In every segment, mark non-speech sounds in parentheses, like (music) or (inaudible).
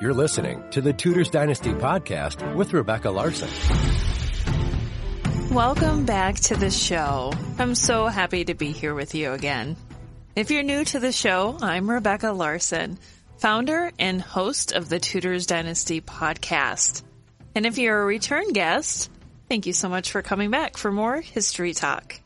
You're listening to the Tudors Dynasty podcast with Rebecca Larson. Welcome back to the show. I'm so happy to be here with you again. If you're new to the show, I'm Rebecca Larson, founder and host of the Tudors Dynasty podcast. And if you're a return guest, thank you so much for coming back for more history talk.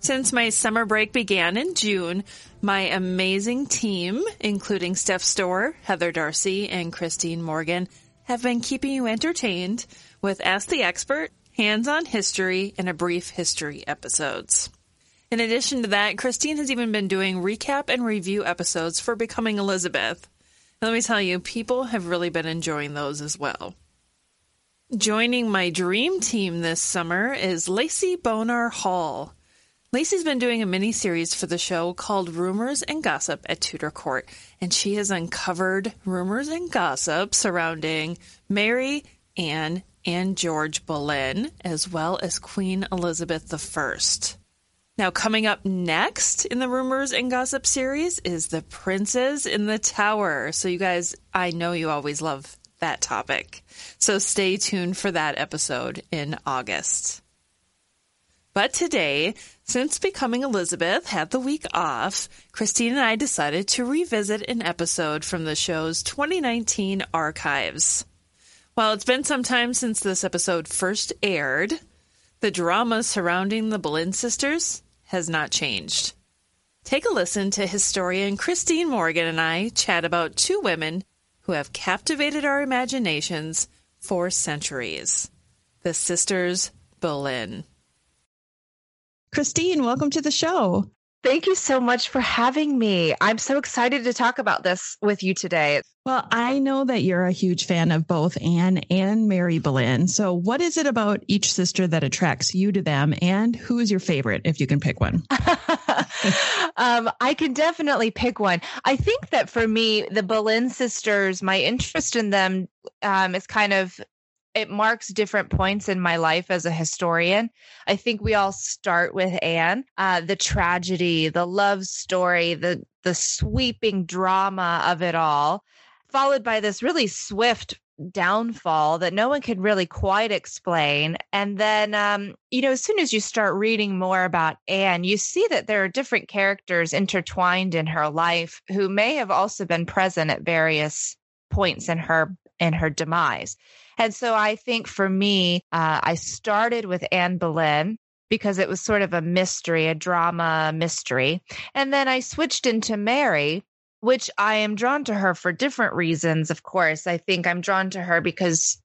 Since my summer break began in June, my amazing team, including Steph Storr, Heather Darsie, and Christine Morgan, have been keeping you entertained with Ask the Expert, Hands-on History, and a Brief History episodes. In addition to that, Christine has even been doing recap and review episodes for Becoming Elizabeth. And let me tell you, people have really been enjoying those as well. Joining my dream team this summer is Lacey Bonar Hall. Lacey's been doing a mini series for the show called Rumors and Gossip at Tudor Court, and she has uncovered rumors and gossip surrounding Mary, Anne, and George Boleyn, as well as Queen Elizabeth I. Now, coming up next in the Rumors and Gossip series is The Princes in the Tower. So, you guys, I know you always love that topic. So, stay tuned for that episode in August. But today, since becoming Elizabeth had the week off, Christine and I decided to revisit an episode from the show's 2019 archives. While it's been some time since this episode first aired, the drama surrounding the Boleyn sisters has not changed. Take a listen to historian Christine Morgan and I chat about two women who have captivated our imaginations for centuries the sisters Boleyn. Christine, welcome to the show. Thank you so much for having me. I'm so excited to talk about this with you today. Well, I know that you're a huge fan of both Anne and Mary Boleyn. So, what is it about each sister that attracts you to them, and who is your favorite, if you can pick one? (laughs) um, I can definitely pick one. I think that for me, the Boleyn sisters, my interest in them um, is kind of it marks different points in my life as a historian. I think we all start with Anne, uh, the tragedy, the love story, the the sweeping drama of it all, followed by this really swift downfall that no one could really quite explain. And then, um, you know, as soon as you start reading more about Anne, you see that there are different characters intertwined in her life who may have also been present at various points in her in her demise. And so I think for me, uh, I started with Anne Boleyn because it was sort of a mystery, a drama mystery. And then I switched into Mary, which I am drawn to her for different reasons, of course. I think I'm drawn to her because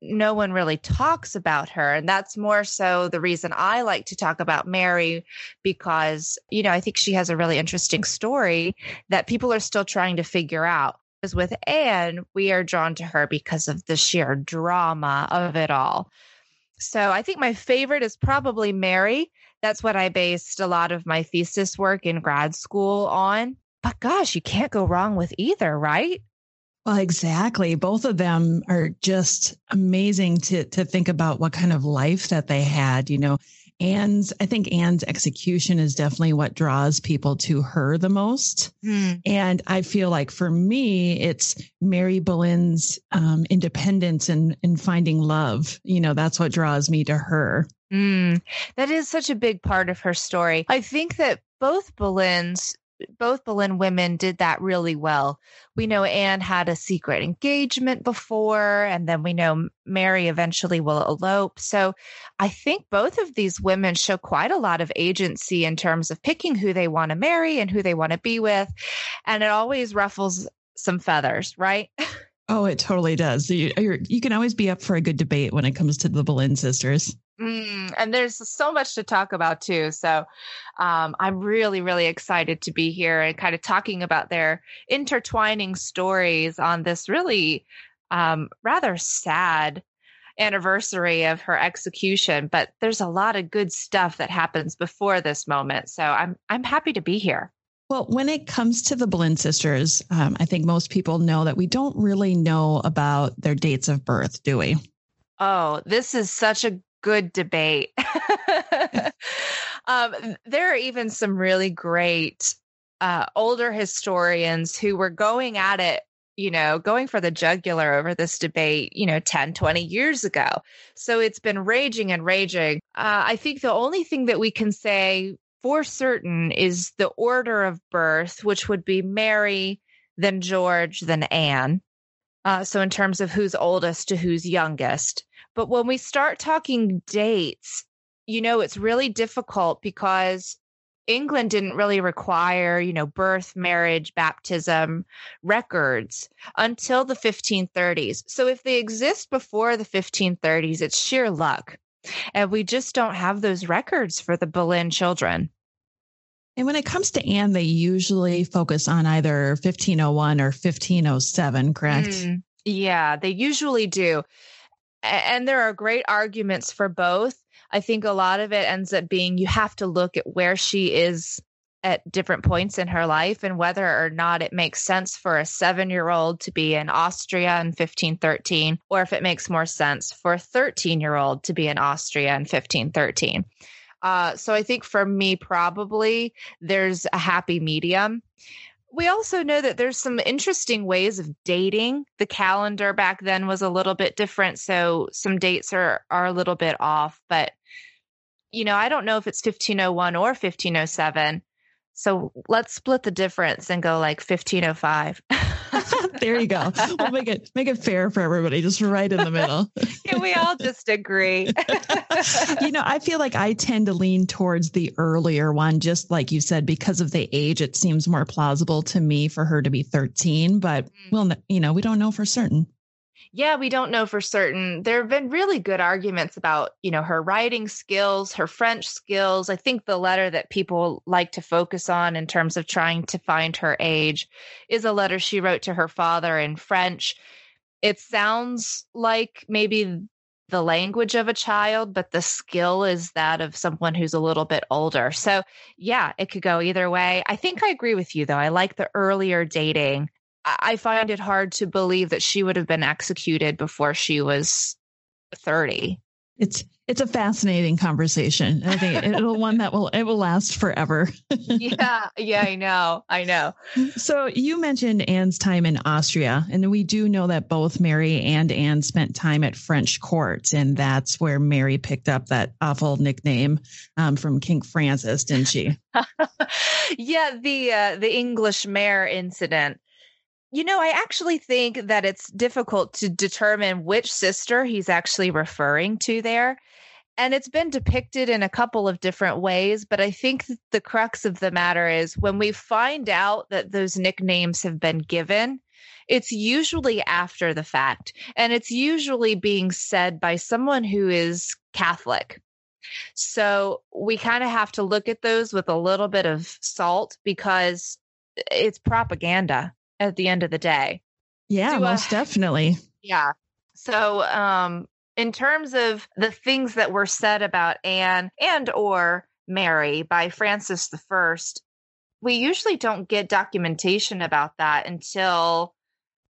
no one really talks about her. And that's more so the reason I like to talk about Mary because, you know, I think she has a really interesting story that people are still trying to figure out with Anne, we are drawn to her because of the sheer drama of it all. So I think my favorite is probably Mary. That's what I based a lot of my thesis work in grad school on. But gosh, you can't go wrong with either, right? Well, exactly. Both of them are just amazing to to think about what kind of life that they had. You know, Anne's, I think Anne's execution is definitely what draws people to her the most. Mm. And I feel like for me, it's Mary Boleyn's um, independence and, and finding love. You know, that's what draws me to her. Mm. That is such a big part of her story. I think that both Boleyns both Boleyn women did that really well. We know Anne had a secret engagement before, and then we know Mary eventually will elope. So I think both of these women show quite a lot of agency in terms of picking who they want to marry and who they want to be with. And it always ruffles some feathers, right? (laughs) Oh, it totally does. You, you can always be up for a good debate when it comes to the Boleyn sisters. Mm, and there's so much to talk about too. So um, I'm really, really excited to be here and kind of talking about their intertwining stories on this really um, rather sad anniversary of her execution. But there's a lot of good stuff that happens before this moment. So I'm I'm happy to be here. Well, when it comes to the Boleyn sisters, um, I think most people know that we don't really know about their dates of birth, do we? Oh, this is such a good debate. (laughs) um, there are even some really great uh, older historians who were going at it you know, going for the jugular over this debate, you know, 10, 20 years ago. So it's been raging and raging. Uh, I think the only thing that we can say for certain is the order of birth, which would be Mary, then George, then Anne. Uh, so in terms of who's oldest to who's youngest. But when we start talking dates, you know, it's really difficult because England didn't really require, you know, birth, marriage, baptism records until the 1530s. So if they exist before the 1530s, it's sheer luck. And we just don't have those records for the Boleyn children. And when it comes to Anne, they usually focus on either 1501 or 1507, correct? Mm, yeah, they usually do and there are great arguments for both. I think a lot of it ends up being you have to look at where she is at different points in her life and whether or not it makes sense for a seven year old to be in Austria in 1513, or if it makes more sense for a 13 year old to be in Austria in 1513. Uh, so I think for me, probably there's a happy medium we also know that there's some interesting ways of dating. The calendar back then was a little bit different, so some dates are are a little bit off, but you know, I don't know if it's 1501 or 1507. So let's split the difference and go like 1505. (laughs) (laughs) there you go. We'll make it make it fair for everybody, just right in the middle. (laughs) Can we all just agree? (laughs) you know, I feel like I tend to lean towards the earlier one, just like you said, because of the age. It seems more plausible to me for her to be 13, but mm. well, you know, we don't know for certain yeah, we don't know for certain. There have been really good arguments about, you know, her writing skills, her French skills. I think the letter that people like to focus on in terms of trying to find her age is a letter she wrote to her father in French. It sounds like maybe the language of a child, but the skill is that of someone who's a little bit older. So, yeah, it could go either way. I think I agree with you, though. I like the earlier dating I find it hard to believe that she would have been executed before she was 30. It's it's a fascinating conversation. I think it'll one that will it will last forever. (laughs) yeah, yeah, I know. I know. So you mentioned Anne's time in Austria, and we do know that both Mary and Anne spent time at French court, and that's where Mary picked up that awful nickname um, from King Francis, didn't she? (laughs) yeah, the uh, the English mare incident you know, I actually think that it's difficult to determine which sister he's actually referring to there. And it's been depicted in a couple of different ways, but I think the crux of the matter is when we find out that those nicknames have been given, it's usually after the fact. And it's usually being said by someone who is Catholic. So we kind of have to look at those with a little bit of salt because it's propaganda at the end of the day. Yeah, most definitely. (laughs) Yeah. So, um, in terms of the things that were said about Anne and or Mary by Francis the First, we usually don't get documentation about that until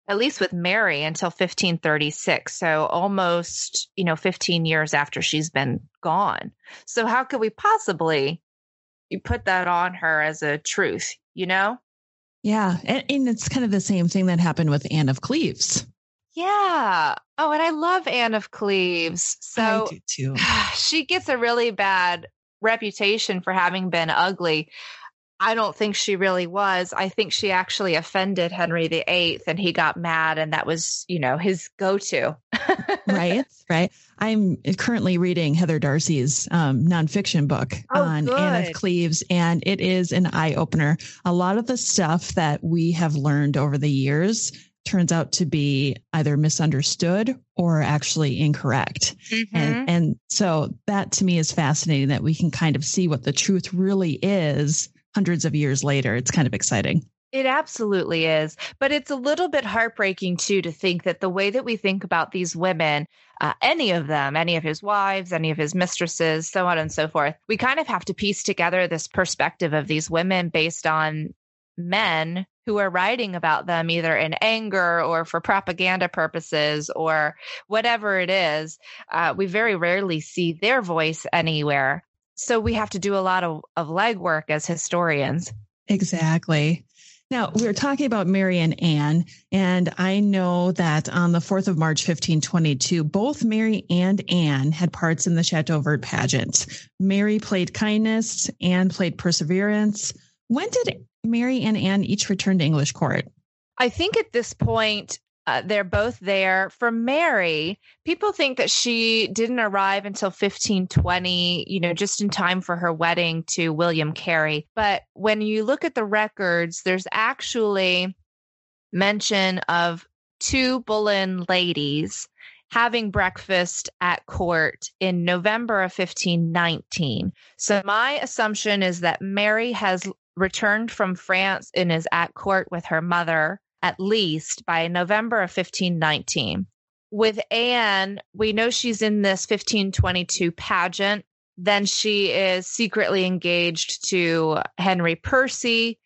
at least with Mary until 1536. So almost, you know, 15 years after she's been gone. So how could we possibly you put that on her as a truth, you know? Yeah. And, and it's kind of the same thing that happened with Anne of Cleves. Yeah. Oh, and I love Anne of Cleves. So (sighs) she gets a really bad reputation for having been ugly. I don't think she really was. I think she actually offended Henry VIII and he got mad and that was, you know, his go-to. (laughs) right, right. I'm currently reading Heather Darsie's um, nonfiction book oh, on good. Anne of Cleves, and it is an eye opener. A lot of the stuff that we have learned over the years turns out to be either misunderstood or actually incorrect. Mm-hmm. And, and so that to me is fascinating that we can kind of see what the truth really is hundreds of years later. It's kind of exciting. It absolutely is. But it's a little bit heartbreaking, too, to think that the way that we think about these women, uh, any of them, any of his wives, any of his mistresses, so on and so forth, we kind of have to piece together this perspective of these women based on men who are writing about them either in anger or for propaganda purposes or whatever it is. Uh, we very rarely see their voice anywhere. So we have to do a lot of, of legwork as historians. Exactly. Now, we are talking about Mary and Anne, and I know that on the 4th of March, 1522, both Mary and Anne had parts in the Chateau Vert pageant. Mary played kindness, Anne played perseverance. When did Mary and Anne each return to English court? I think at this point, uh, they're both there. For Mary, people think that she didn't arrive until 1520, you know, just in time for her wedding to William Carey. But when you look at the records, there's actually mention of two Boleyn ladies having breakfast at court in November of 1519. So my assumption is that Mary has returned from France and is at court with her mother at least by November of 1519. With Anne, we know she's in this 1522 pageant. Then she is secretly engaged to Henry Percy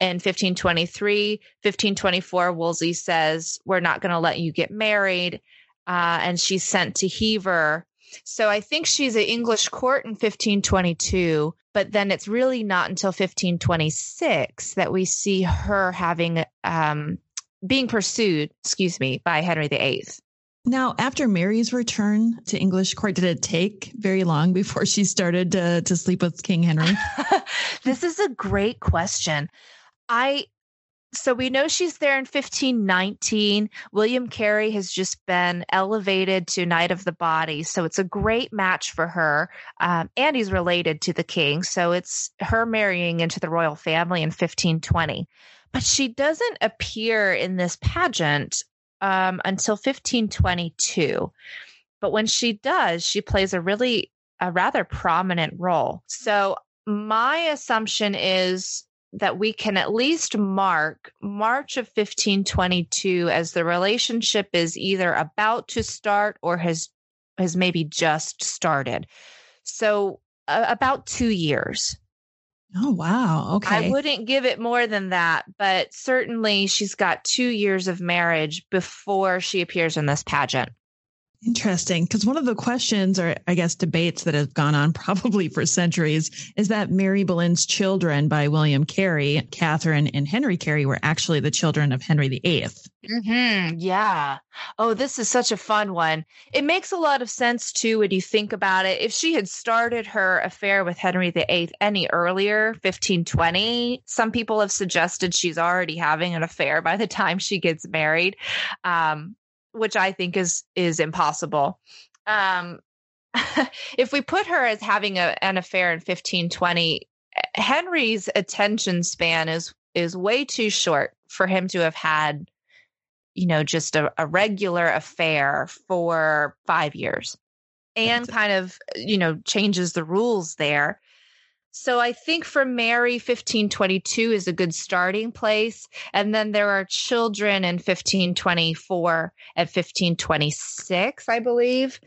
in 1523. 1524, Wolsey says, We're not going to let you get married. Uh, and she's sent to Hever. So I think she's at English court in 1522, but then it's really not until 1526 that we see her having um, being pursued, excuse me, by Henry VIII. Now, after Mary's return to English court, did it take very long before she started to, to sleep with King Henry? (laughs) this is a great question. I so we know she's there in 1519. William Carey has just been elevated to Knight of the Body, so it's a great match for her. Um, and he's related to the king, so it's her marrying into the royal family in 1520. But she doesn't appear in this pageant um, until 1522. But when she does, she plays a really a rather prominent role. So my assumption is that we can at least mark March of 1522 as the relationship is either about to start or has has maybe just started. So uh, about 2 years. Oh wow. Okay. I wouldn't give it more than that, but certainly she's got 2 years of marriage before she appears in this pageant. Interesting. Because one of the questions, or I guess debates that have gone on (laughs) probably for centuries, is that Mary Boleyn's children by William Carey, Catherine and Henry Carey, were actually the children of Henry VIII. Mm-hmm. Yeah. Oh, this is such a fun one. It makes a lot of sense, too, when you think about it. If she had started her affair with Henry VIII any earlier, 1520, some people have suggested she's already having an affair by the time she gets married. Um, which I think is is impossible. Um, (laughs) if we put her as having a, an affair in 1520, Henry's attention span is is way too short for him to have had, you know, just a, a regular affair for five years. And kind of, you know, changes the rules there. So I think for Mary, 1522 is a good starting place. And then there are children in 1524 and 1526, I believe.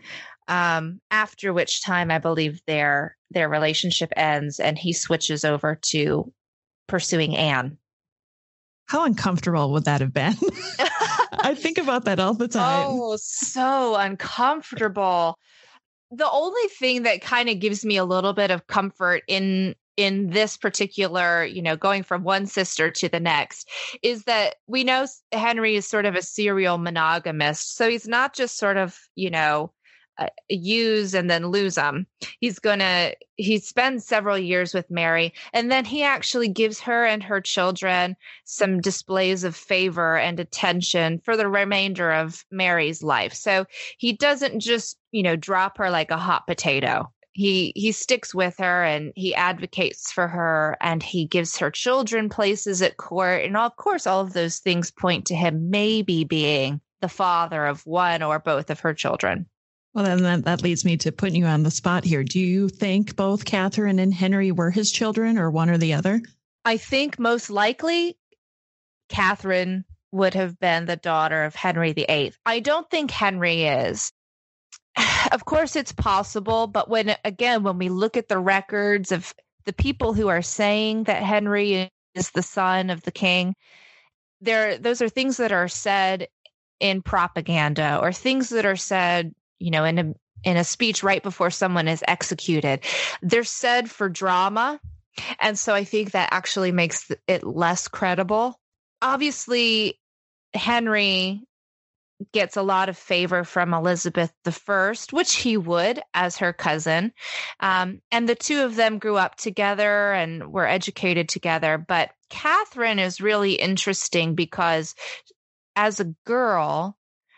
Um, after which time I believe their their relationship ends and he switches over to pursuing Anne. How uncomfortable would that have been? (laughs) (laughs) I think about that all the time. Oh, so uncomfortable. The only thing that kind of gives me a little bit of comfort in in this particular, you know, going from one sister to the next is that we know Henry is sort of a serial monogamist. So he's not just sort of, you know, uh, use and then lose them. He's to, he spends several years with Mary, and then he actually gives her and her children some displays of favor and attention for the remainder of Mary's life. So he doesn't just, you know, drop her like a hot potato. He he sticks with her and he advocates for her and he gives her children places at court and of course all of those things point to him maybe being the father of one or both of her children. Well, then that, that leads me to putting you on the spot here. Do you think both Catherine and Henry were his children or one or the other? I think most likely Catherine would have been the daughter of Henry VIII. I don't think Henry is. (sighs) Of course, it's possible, but when, again, when we look at the records of the people who are saying that Henry is the son of the king, there, those are things that are said in propaganda or things that are said you know, in a in a speech right before someone is executed. They're said for drama. And so I think that actually makes it less credible. Obviously, Henry gets a lot of favor from Elizabeth I, which he would as her cousin. Um, and the two of them grew up together and were educated together. But Catherine is really interesting because as a girl,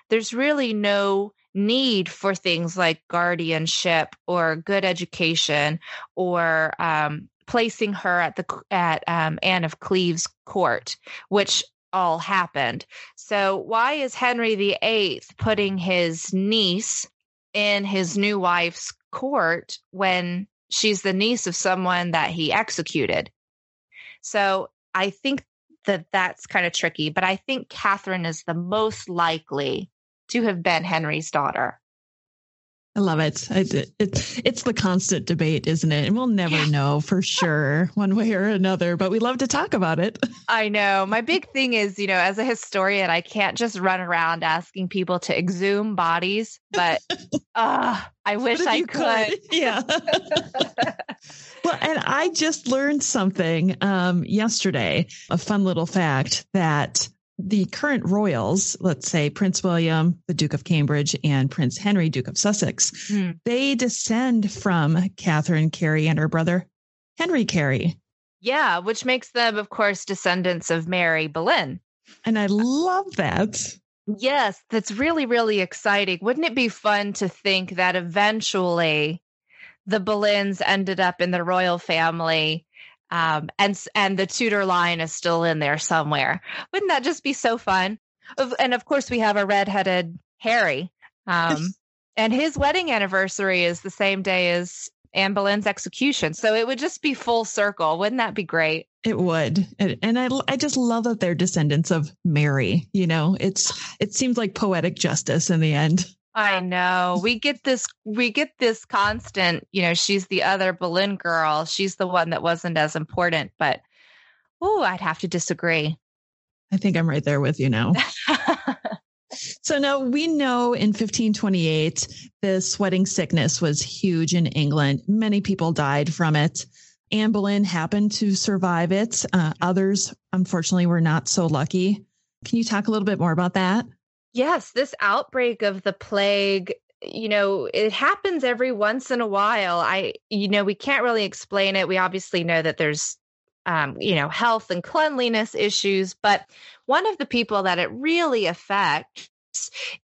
there's really no need for things like guardianship or good education or um, placing her at the at um, Anne of Cleves court, which all happened. So why is Henry VIII putting his niece in his new wife's court when she's the niece of someone that he executed? So I think that that's kind of tricky, but I think Catherine is the most likely to have been Henry's daughter. I love it. it's it's the constant debate, isn't it? And we'll never yeah. know for sure (laughs) one way or another, but we love to talk about it. (laughs) I know. My big thing is, you know, as a historian, I can't just run around asking people to exhume bodies, but uh, (laughs) I wish I could. could. Yeah. well, and I just learned something um, yesterday, a fun little fact that the current royals, let's say Prince William, the Duke of Cambridge, and Prince Henry, Duke of Sussex, mm. they descend from Catherine Carey and her brother Henry Carey. Yeah, which makes them, of course, descendants of Mary Boleyn. And I love that. Yes, that's really, really exciting. Wouldn't it be fun to think that eventually the Boleyns ended up in the royal family um, and and the Tudor line is still in there somewhere. Wouldn't that just be so fun? And of course, we have a redheaded Harry, um, and his wedding anniversary is the same day as Anne Boleyn's execution. So it would just be full circle. Wouldn't that be great? It would. And I, I just love that they're descendants of Mary. You know, it's, it seems like poetic justice in the end. I know. We get this we get this constant, you know, she's the other Boleyn girl. She's the one that wasn't as important, but oh, I'd have to disagree. I think I'm right there with you now. (laughs) so now we know in 1528 the sweating sickness was huge in England. Many people died from it. Anne Boleyn happened to survive it. Uh, others, unfortunately, were not so lucky. Can you talk a little bit more about that? Yes, this outbreak of the plague, you know, it happens every once in a while. I, you know, we can't really explain it. We obviously know that there's, um, you know, health and cleanliness issues, but one of the people that it really affects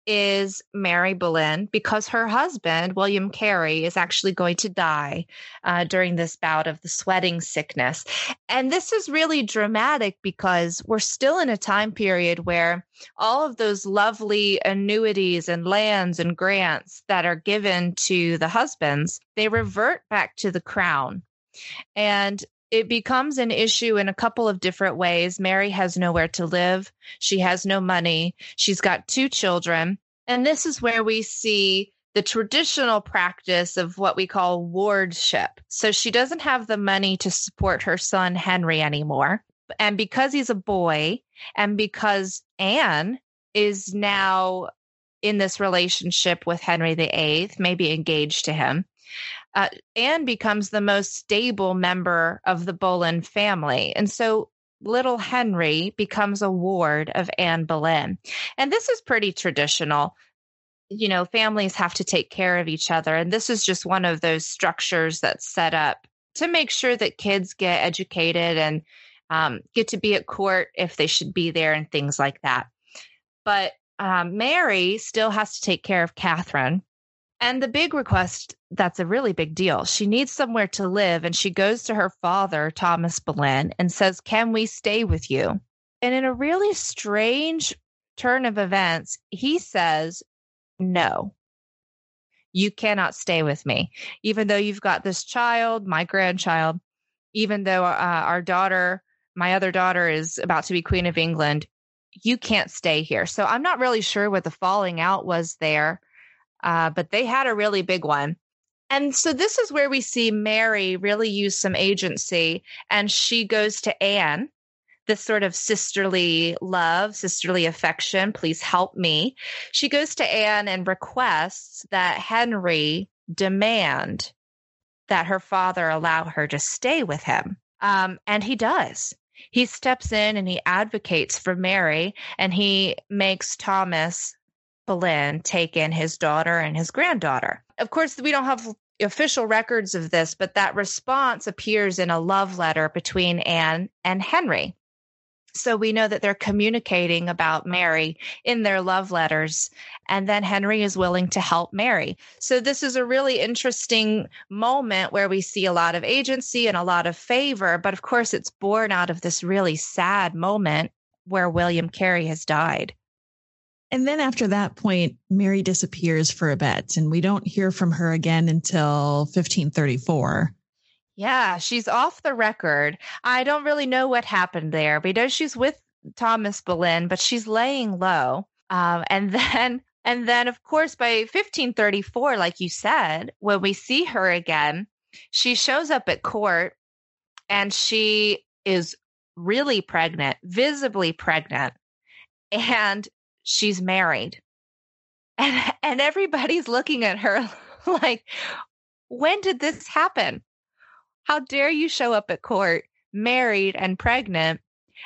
is Mary Boleyn because her husband, William Carey, is actually going to die uh, during this bout of the sweating sickness. And this is really dramatic because we're still in a time period where all of those lovely annuities and lands and grants that are given to the husbands, they revert back to the crown. And it becomes an issue in a couple of different ways. Mary has nowhere to live. She has no money. She's got two children. And this is where we see the traditional practice of what we call wardship. So she doesn't have the money to support her son Henry anymore. And because he's a boy, and because Anne is now in this relationship with Henry VIII, maybe engaged to him. Uh, Anne becomes the most stable member of the Boleyn family. And so little Henry becomes a ward of Anne Boleyn. And this is pretty traditional. You know, families have to take care of each other. And this is just one of those structures that's set up to make sure that kids get educated and um, get to be at court if they should be there and things like that. But um, Mary still has to take care of Catherine. And the big request that's a really big deal. She needs somewhere to live, and she goes to her father, Thomas Boleyn, and says, Can we stay with you? And in a really strange turn of events, he says, No, you cannot stay with me. Even though you've got this child, my grandchild, even though uh, our daughter, my other daughter, is about to be Queen of England, you can't stay here. So I'm not really sure what the falling out was there, uh, but they had a really big one. And so this is where we see Mary really use some agency, and she goes to Anne, this sort of sisterly love, sisterly affection. Please help me. She goes to Anne and requests that Henry demand that her father allow her to stay with him. Um, and he does he steps in and he advocates for Mary and he makes Thomas Boleyn take in his daughter and his granddaughter. Of course, we don't have official records of this, but that response appears in a love letter between Anne and Henry. So we know that they're communicating about Mary in their love letters. And then Henry is willing to help Mary. So this is a really interesting moment where we see a lot of agency and a lot of favor. But of course, it's born out of this really sad moment where William Carey has died. And then after that point, Mary disappears for a bit, and we don't hear from her again until 1534. Yeah, she's off the record. I don't really know what happened there. We know she's with Thomas Boleyn, but she's laying low. Um, and (laughs) then, and then, of course, by 1534, like you said, when we see her again, she shows up at court, and she is really pregnant, visibly pregnant, and she's married, and (laughs) and everybody's looking at her (laughs) like, when did this happen? How dare you show up at court married and pregnant,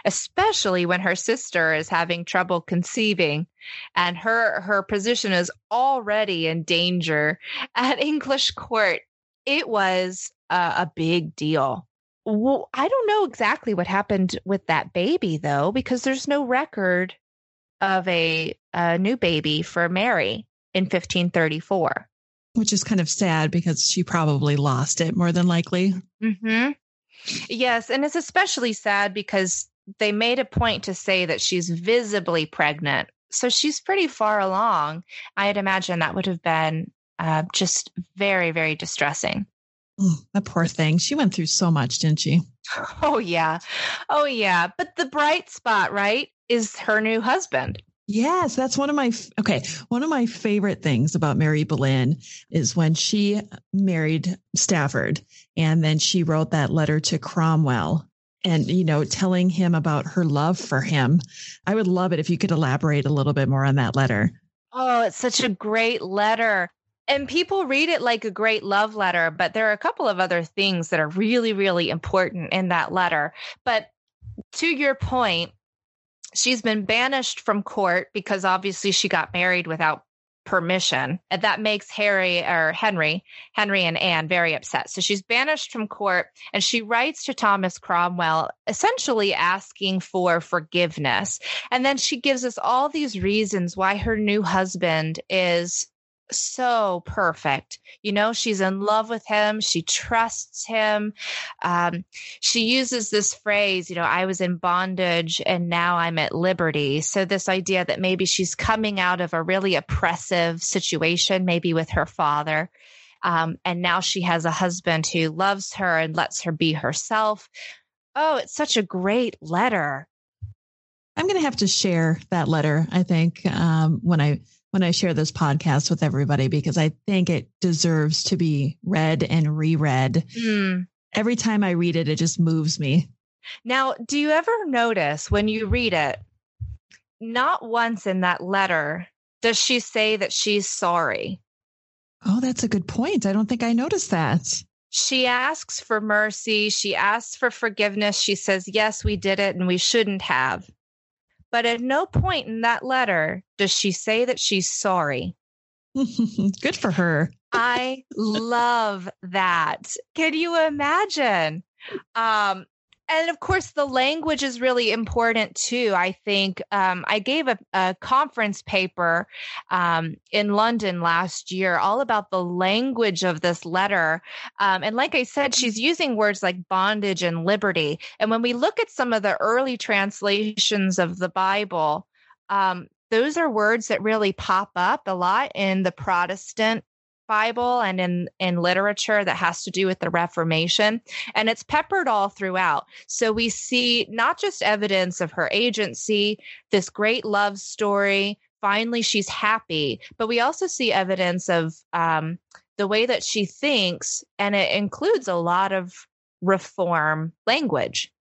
especially when her sister is having trouble conceiving and her her position is already in danger (laughs) at English court. It was a, a big deal. Well, I don't know exactly what happened with that baby though, because there's no record of a, a new baby for Mary in 1534 which is kind of sad because she probably lost it more than likely. Mm-hmm. Yes. And it's especially sad because they made a point to say that she's visibly pregnant. So she's pretty far along. I'd imagine that would have been uh, just very, very distressing. Oh, that poor thing. She went through so much, didn't she? (laughs) Oh, yeah. Oh, yeah. But the bright spot, right, is her new husband. Yes, that's one of my okay. One of my favorite things about Mary Boleyn is when she married Stafford, and then she wrote that letter to Cromwell, and you know, telling him about her love for him. I would love it if you could elaborate a little bit more on that letter. Oh, it's such a great letter. And people read it like a great love letter, but there are a couple of other things that are really, really important in that letter. But to your point, she's been banished from court because obviously she got married without permission. And that makes Harry or Henry, Henry and Anne very upset. So she's banished from court and she writes to Thomas Cromwell, essentially asking for forgiveness. And then she gives us all these reasons why her new husband is so perfect. You know, she's in love with him. She trusts him. Um, she uses this phrase, you know, I was in bondage and now I'm at liberty. So, this idea that maybe she's coming out of a really oppressive situation, maybe with her father. Um, and now she has a husband who loves her and lets her be herself. Oh, it's such a great letter. I'm going to have to share that letter, I think, um, when I when I share this podcast with everybody because I think it deserves to be read and reread. Mm. Every time I read it, it just moves me. Now, do you ever notice when you read it not once in that letter does she say that she's sorry. Oh, that's a good point. I don't think I noticed that. She asks for mercy. She asks for forgiveness. She says, Yes, we did it and we shouldn't have. But at no point in that letter does she say that she's sorry. (laughs) good for her. I love that. Can you imagine? Um, and of course the language is really important too i think. Um, i gave a, a conference paper um, in london last year all about the language of this letter. Um, and like i said she's using words like bondage and liberty. And when we look at some of the early translations of the bible um, those are words that really pop up a lot in the protestant Bible and in, in literature that has to do with the Reformation. And it's peppered all throughout. So we see not just evidence of her agency, this great love story. Finally, she's happy, but we also see evidence of um, the way that she thinks, and it includes a lot of reform language.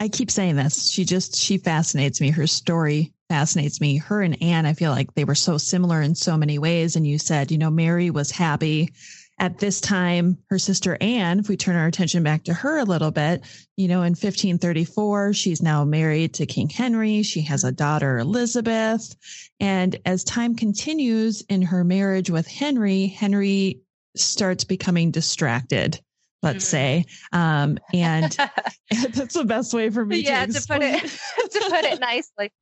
I keep saying this. She just, she fascinates me. Her story fascinates me. Her and Anne, I feel like they were so similar in so many ways. And you said, you know, Mary was happy at this time. Her sister Anne, if we turn our attention back to her a little bit, you know, in 1534, she's now married to King Henry. She has a daughter, Elizabeth. And as time continues in her marriage with Henry, Henry starts becoming distracted let's mm-hmm. say. Um, and (laughs) (laughs) that's the best way for me yeah, to, to put it (laughs) to put it nicely.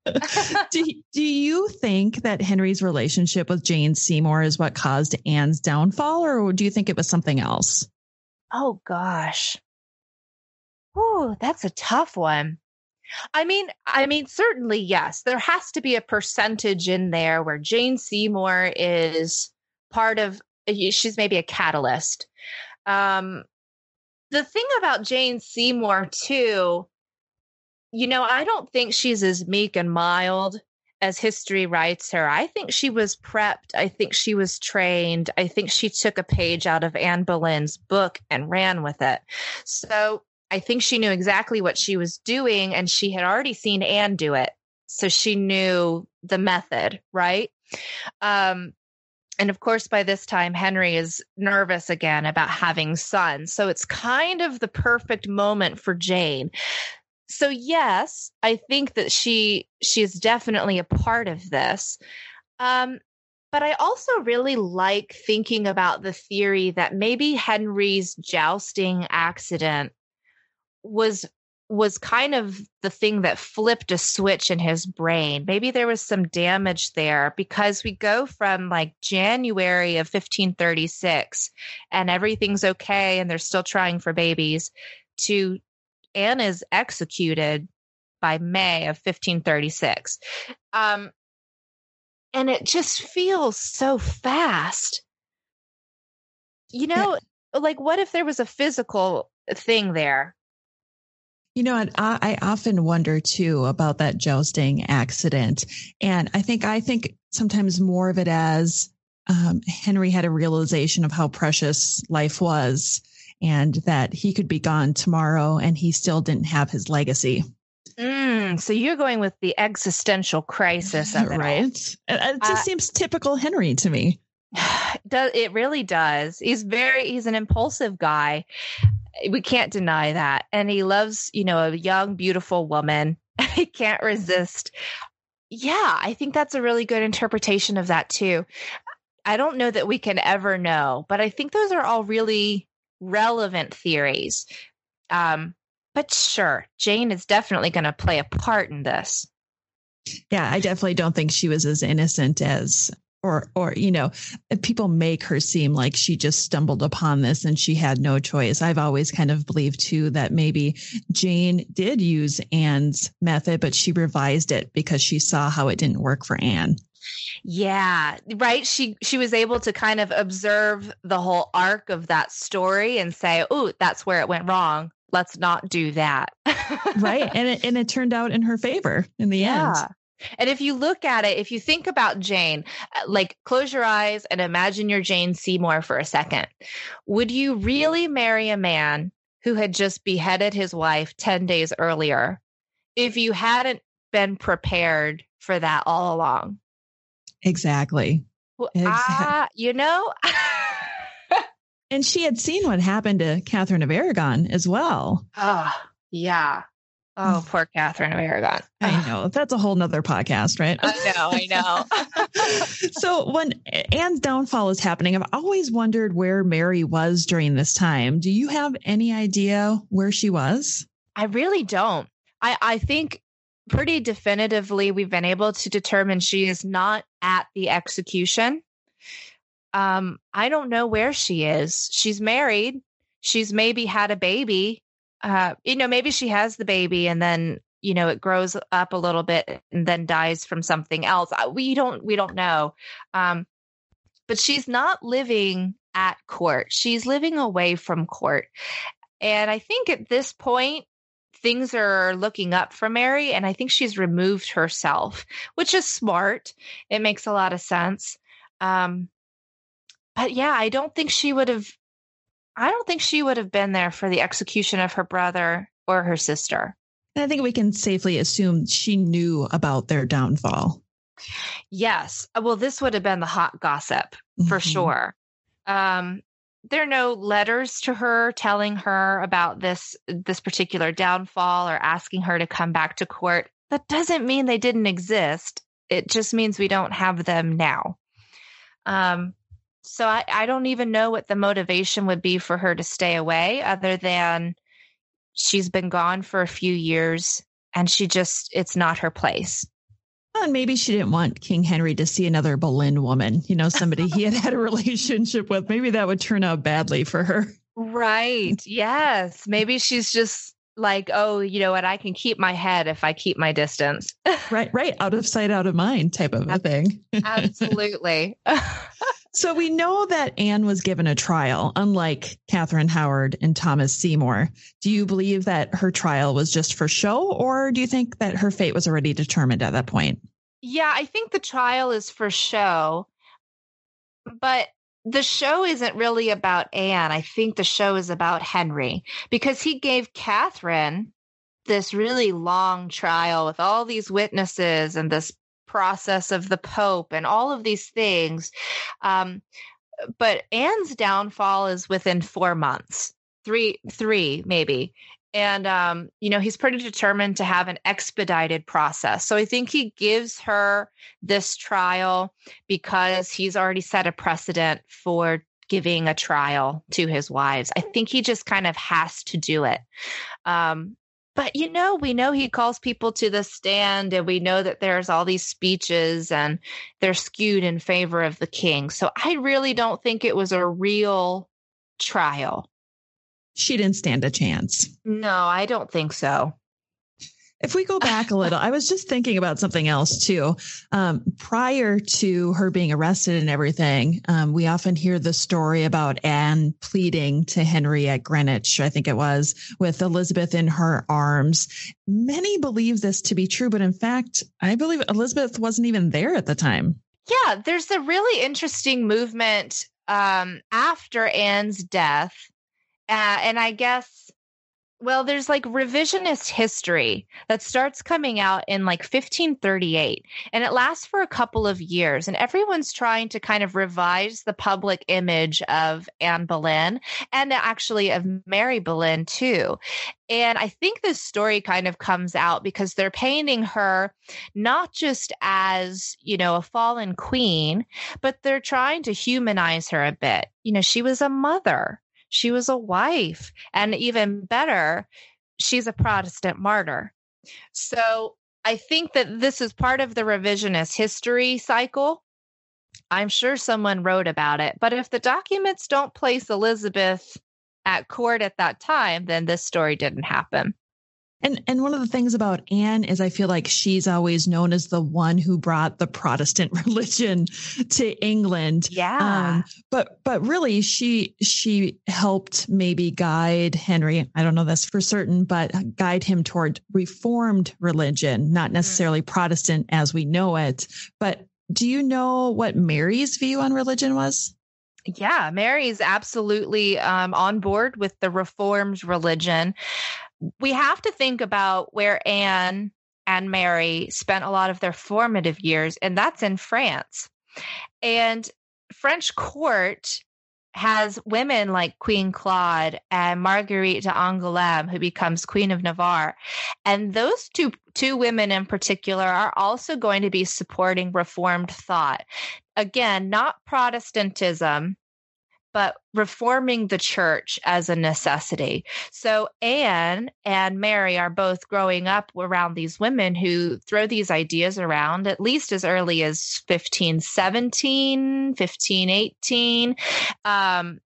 do, do you think that Henry's relationship with Jane Seymour is what caused Anne's downfall, or do you think it was something else? Oh gosh. Oh, that's a tough one. I mean, I mean, certainly, yes. There has to be a percentage in there where Jane Seymour is part of. She's maybe a catalyst. Um, the thing about Jane Seymour, too, you know, I don't think she's as meek and mild as history writes her. I think she was prepped. I think she was trained. I think she took a page out of Anne Boleyn's book and ran with it. So I think she knew exactly what she was doing and she had already seen Anne do it. So she knew the method, right? Um, and of course, by this time, Henry is nervous again about having sons. So it's kind of the perfect moment for Jane. So yes, I think that she she is definitely a part of this. Um, but I also really like thinking about the theory that maybe Henry's jousting accident was was kind of the thing that flipped a switch in his brain. Maybe there was some damage there because we go from like January of 1536 and everything's okay and they're still trying for babies to Anne is executed by May of 1536. Um, and it just feels so fast. You know, like what if there was a physical thing there? You know, and I, I often wonder too about that jousting accident. And I think, I think sometimes more of it as um, Henry had a realization of how precious life was and that he could be gone tomorrow and he still didn't have his legacy. Mm, so you're going with the existential crisis of it, right? It, it just uh, seems typical Henry to me. (sighs) Does it really does? He's very he's an impulsive guy, we can't deny that. And he loves, you know, a young, beautiful woman. (laughs) he can't resist. Yeah, I think that's a really good interpretation of that too. I don't know that we can ever know, but I think those are all really relevant theories. Um, but sure, Jane is definitely going to play a part in this. Yeah, I definitely don't think she was as innocent as or or you know people make her seem like she just stumbled upon this and she had no choice i've always kind of believed too that maybe jane did use anne's method but she revised it because she saw how it didn't work for anne yeah, right. She she was able to kind of observe the whole arc of that story and say, "Oh, that's where it went wrong. Let's not do that." (laughs) right, and it and it turned out in her favor in the yeah. end. And if you look at it, if you think about Jane, uh, like close your eyes and imagine you're Jane Seymour for a second. Would you really marry a man who had just beheaded his wife 10 days earlier if you hadn't been prepared for that all along. Exactly. Well, exactly. Uh, you know. and she had seen what happened to Catherine of Aragon as well. Oh, yeah. Oh, (sighs) poor Catherine of Aragon. I know. That's a whole nother podcast, right? I know, I know. (laughs) so when Anne's downfall is happening, I've always wondered where Mary was during this time. Do you have any idea where she was? I really don't. I, I think pretty definitively we've been able to determine she is not at the execution. Um, I don't know where she is. She's married. She's maybe had a baby uh, you know, maybe she has the baby and then you know it grows up a little bit and then dies from something else. We don't we don't know. Um, but she's not living at court. She's living away from court. And I think at this point, things are looking up for Mary. And I think she's removed herself, which is smart. It makes a lot of sense. Um, but yeah, I don't think she would have I don't think she would have been there for the execution of her brother or her sister. I think we can safely assume she knew about their downfall. Yes. Uh, well, this would have been the hot gossip for mm-hmm. sure. Um, there are no letters to her telling her about this this particular downfall or asking her to come back to court. That doesn't mean they didn't exist. It just means we don't have them now. Um, so I, I don't even know what the motivation would be for her to stay away other than she's been gone for a few years and she just it's not her place and maybe she didn't want King Henry to see another Boleyn woman, you know, somebody he had had a (laughs) relationship with. Maybe that would turn out badly for her. Right. Yes. Maybe she's just like, oh, you know what? I can keep my head if I keep my distance. right. Right. Out of sight, out of mind type of a thing. (laughs) Absolutely. (laughs) So we know that Anne was given a trial, unlike Catherine Howard and Thomas Seymour. Do you believe that her trial was just for show, or do you think that her fate was already determined at that point? Yeah, I think the trial is for show, but the show isn't really about Anne. I think the show is about Henry because he gave Catherine this really long trial with all these witnesses and this process of the Pope and all of these things. Um, but Anne's downfall is within four months, three, three maybe. And, um, you know, he's pretty determined to have an expedited process. So I think he gives her this trial because he's already set a precedent for giving a trial to his wives. I think he just kind of has to do it. Um, but you know, we know he calls people to the stand, and we know that there's all these speeches and they're skewed in favor of the king. So I really don't think it was a real trial. She didn't stand a chance. No, I don't think so. If we go back a little, I was just thinking about something else too. Um, prior to her being arrested and everything, um, we often hear the story about Anne pleading to Henry at Greenwich, I think it was, with Elizabeth in her arms. Many believe this to be true, but in fact, I believe Elizabeth wasn't even there at the time. Yeah, there's a really interesting movement um, after Anne's death. Uh, and I guess well, there's like revisionist history that starts coming out in like 1538 and it lasts for a couple of years. And everyone's trying to kind of revise the public image of Anne Boleyn and actually of Mary Boleyn too. And I think this story kind of comes out because they're painting her not just as, you know, a fallen queen, but they're trying to humanize her a bit. You know, she was a mother she was a wife. And even better, she's a Protestant martyr. So I think that this is part of the revisionist history cycle. I'm sure someone wrote about it, but if the documents don't place Elizabeth at court at that time, then this story didn't happen. And and one of the things about Anne is I feel like she's always known as the one who brought the Protestant (laughs) religion to England. Yeah. Um, but but really she she helped maybe guide Henry, I don't know this for certain, but guide him toward reformed religion, not mm-hmm. necessarily mm-hmm. Protestant as we know it. But do you know what Mary's view on religion was? Yeah, Mary's absolutely um, on board with the Reformed religion we have to think about where Anne and Mary spent a lot of their formative years, and that's in France. And French court has women like Queen Claude and Marguerite d'Angoulême, who becomes Queen of Navarre. And those two, two women in particular are also going to be supporting Reformed thought. Again, not Protestantism, but reforming the church as a necessity. So Anne and Mary are both growing up around these women who throw these ideas around at least as early as 15, 17, 15, 18. Um,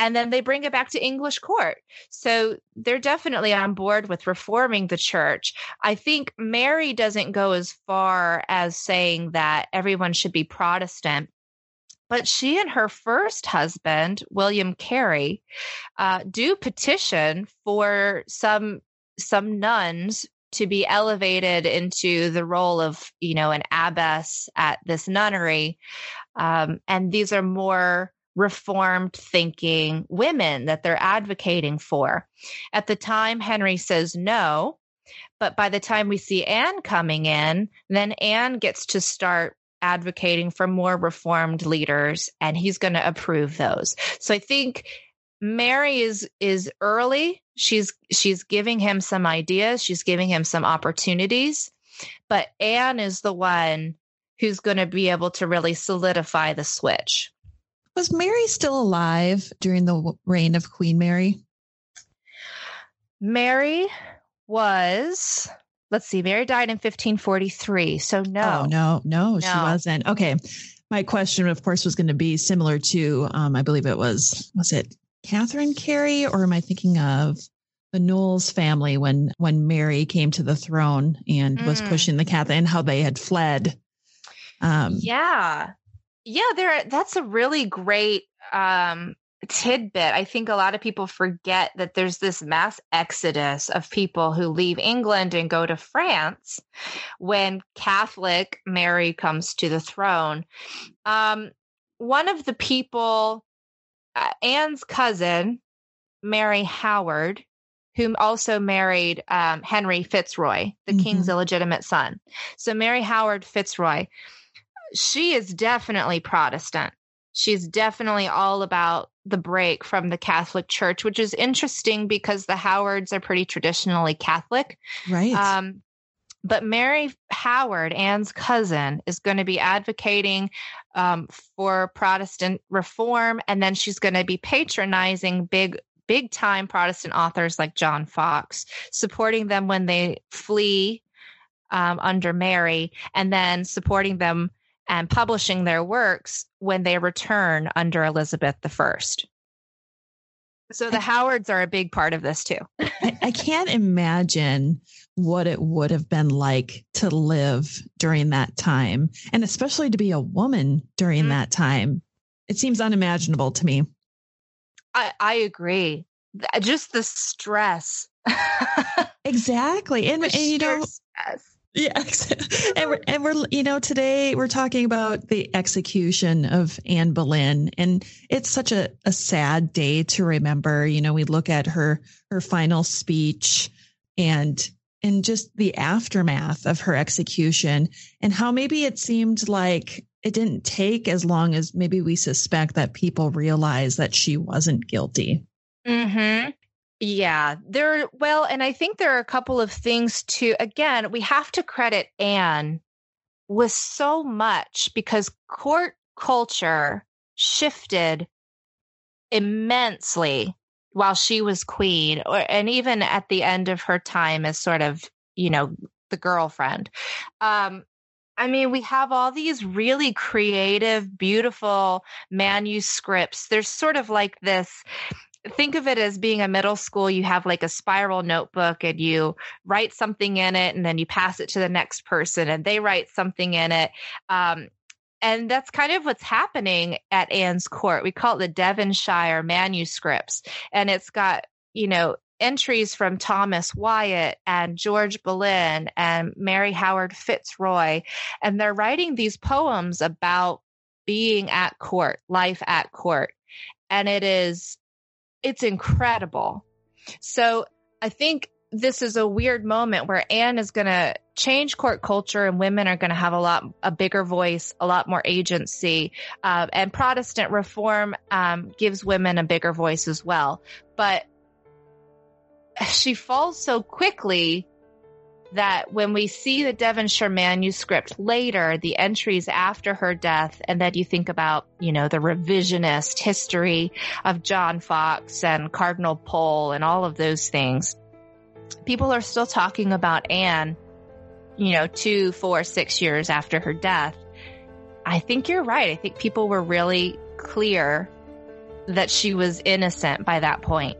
and then they bring it back to English court. So they're definitely on board with reforming the church. I think Mary doesn't go as far as saying that everyone should be Protestant but she and her first husband, William Carey, uh, do petition for some some nuns to be elevated into the role of, you know, an abbess at this nunnery. Um, and these are more reformed thinking women that they're advocating for. At the time, Henry says no. But by the time we see Anne coming in, then Anne gets to start advocating for more reformed leaders and he's going to approve those. So I think Mary is is early. She's she's giving him some ideas, she's giving him some opportunities, but Anne is the one who's going to be able to really solidify the switch. Was Mary still alive during the reign of Queen Mary? Mary was let's see, Mary died in 1543. So no. Oh, no, no, no, she wasn't. Okay. My question, of course, was going to be similar to, um, I believe it was, was it Catherine Carey or am I thinking of the Knollys family when, when Mary came to the throne and mm. was pushing the Catholic and how they had fled? Um, yeah. Yeah, there, that's a really great, um, tidbit. I think a lot of people forget that there's this mass exodus of people who leave England and go to France when Catholic Mary comes to the throne. Um, one of the people, uh, Anne's cousin, Mary Howard, whom also married um, Henry Fitzroy, the mm-hmm. king's illegitimate son. So Mary Howard Fitzroy, she is definitely Protestant she's definitely all about the break from the Catholic Church, which is interesting because the Howards are pretty traditionally Catholic. Right. Um, but Mary Howard, Anne's cousin, is going to be advocating um, for Protestant reform, and then she's going to be patronizing big, big time Protestant authors like John Foxe, supporting them when they flee um, under Mary, and then supporting them and publishing their works when they return under Elizabeth I. So the Howards are a big part of this too. (laughs) I, can't imagine what it would have been like to live during that time, and especially to be a woman during mm-hmm. that time. It seems unimaginable to me. I, I agree. Just the stress. (laughs) exactly. And, and you know, stress. (laughs) Yeah. and we're, and we're, you know, today we're talking about the execution of Anne Boleyn and it's such a, a sad day to remember. You know, we look at her, her final speech and, and just the aftermath of her execution and how maybe it seemed like it didn't take as long as maybe we suspect that people realize that she wasn't guilty. Mm-hmm. Yeah, there. Well, and I think there are a couple of things too. Again, we have to credit Anne with so much because court culture shifted immensely while she was queen, or and even at the end of her time as sort of you know the girlfriend. Um, I mean, we have all these really creative, beautiful manuscripts. There's sort of like this think of it as being a middle school you have like a spiral notebook and you write something in it and then you pass it to the next person and they write something in it. Um, and that's kind of what's happening at Anne's court. We call it the devonshire manuscripts. And it's got you know entries from thomas wyatt and george boleyn and mary howard fitzroy. And they're writing these poems about being at court life at court. And it is it's incredible. So I think this is a weird moment where Anne is going to change court culture and women are going to have a lot, a bigger voice, a lot more agency. Uh, and Protestant reform um, gives women a bigger voice as well. But she falls so quickly that when we see the Devonshire manuscript later, the entries after her death, and then you think about, you know, the revisionist history of John Foxe and Cardinal Pole and all of those things, people are still talking about Anne, you know, two, four, six years after her death. I think you're right. I think people were really clear that she was innocent by that point.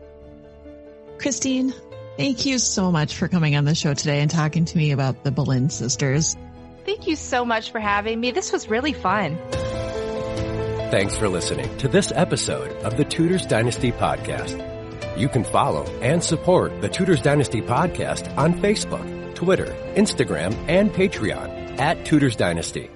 Christine, Thank you so much for coming on the show today and talking to me about the Boleyn sisters. Thank you so much for having me. This was really fun. Thanks for listening to this episode of the Tudors Dynasty Podcast. You can follow and support the Tudors Dynasty Podcast on Facebook, Twitter, Instagram, and Patreon at Tudors Dynasty.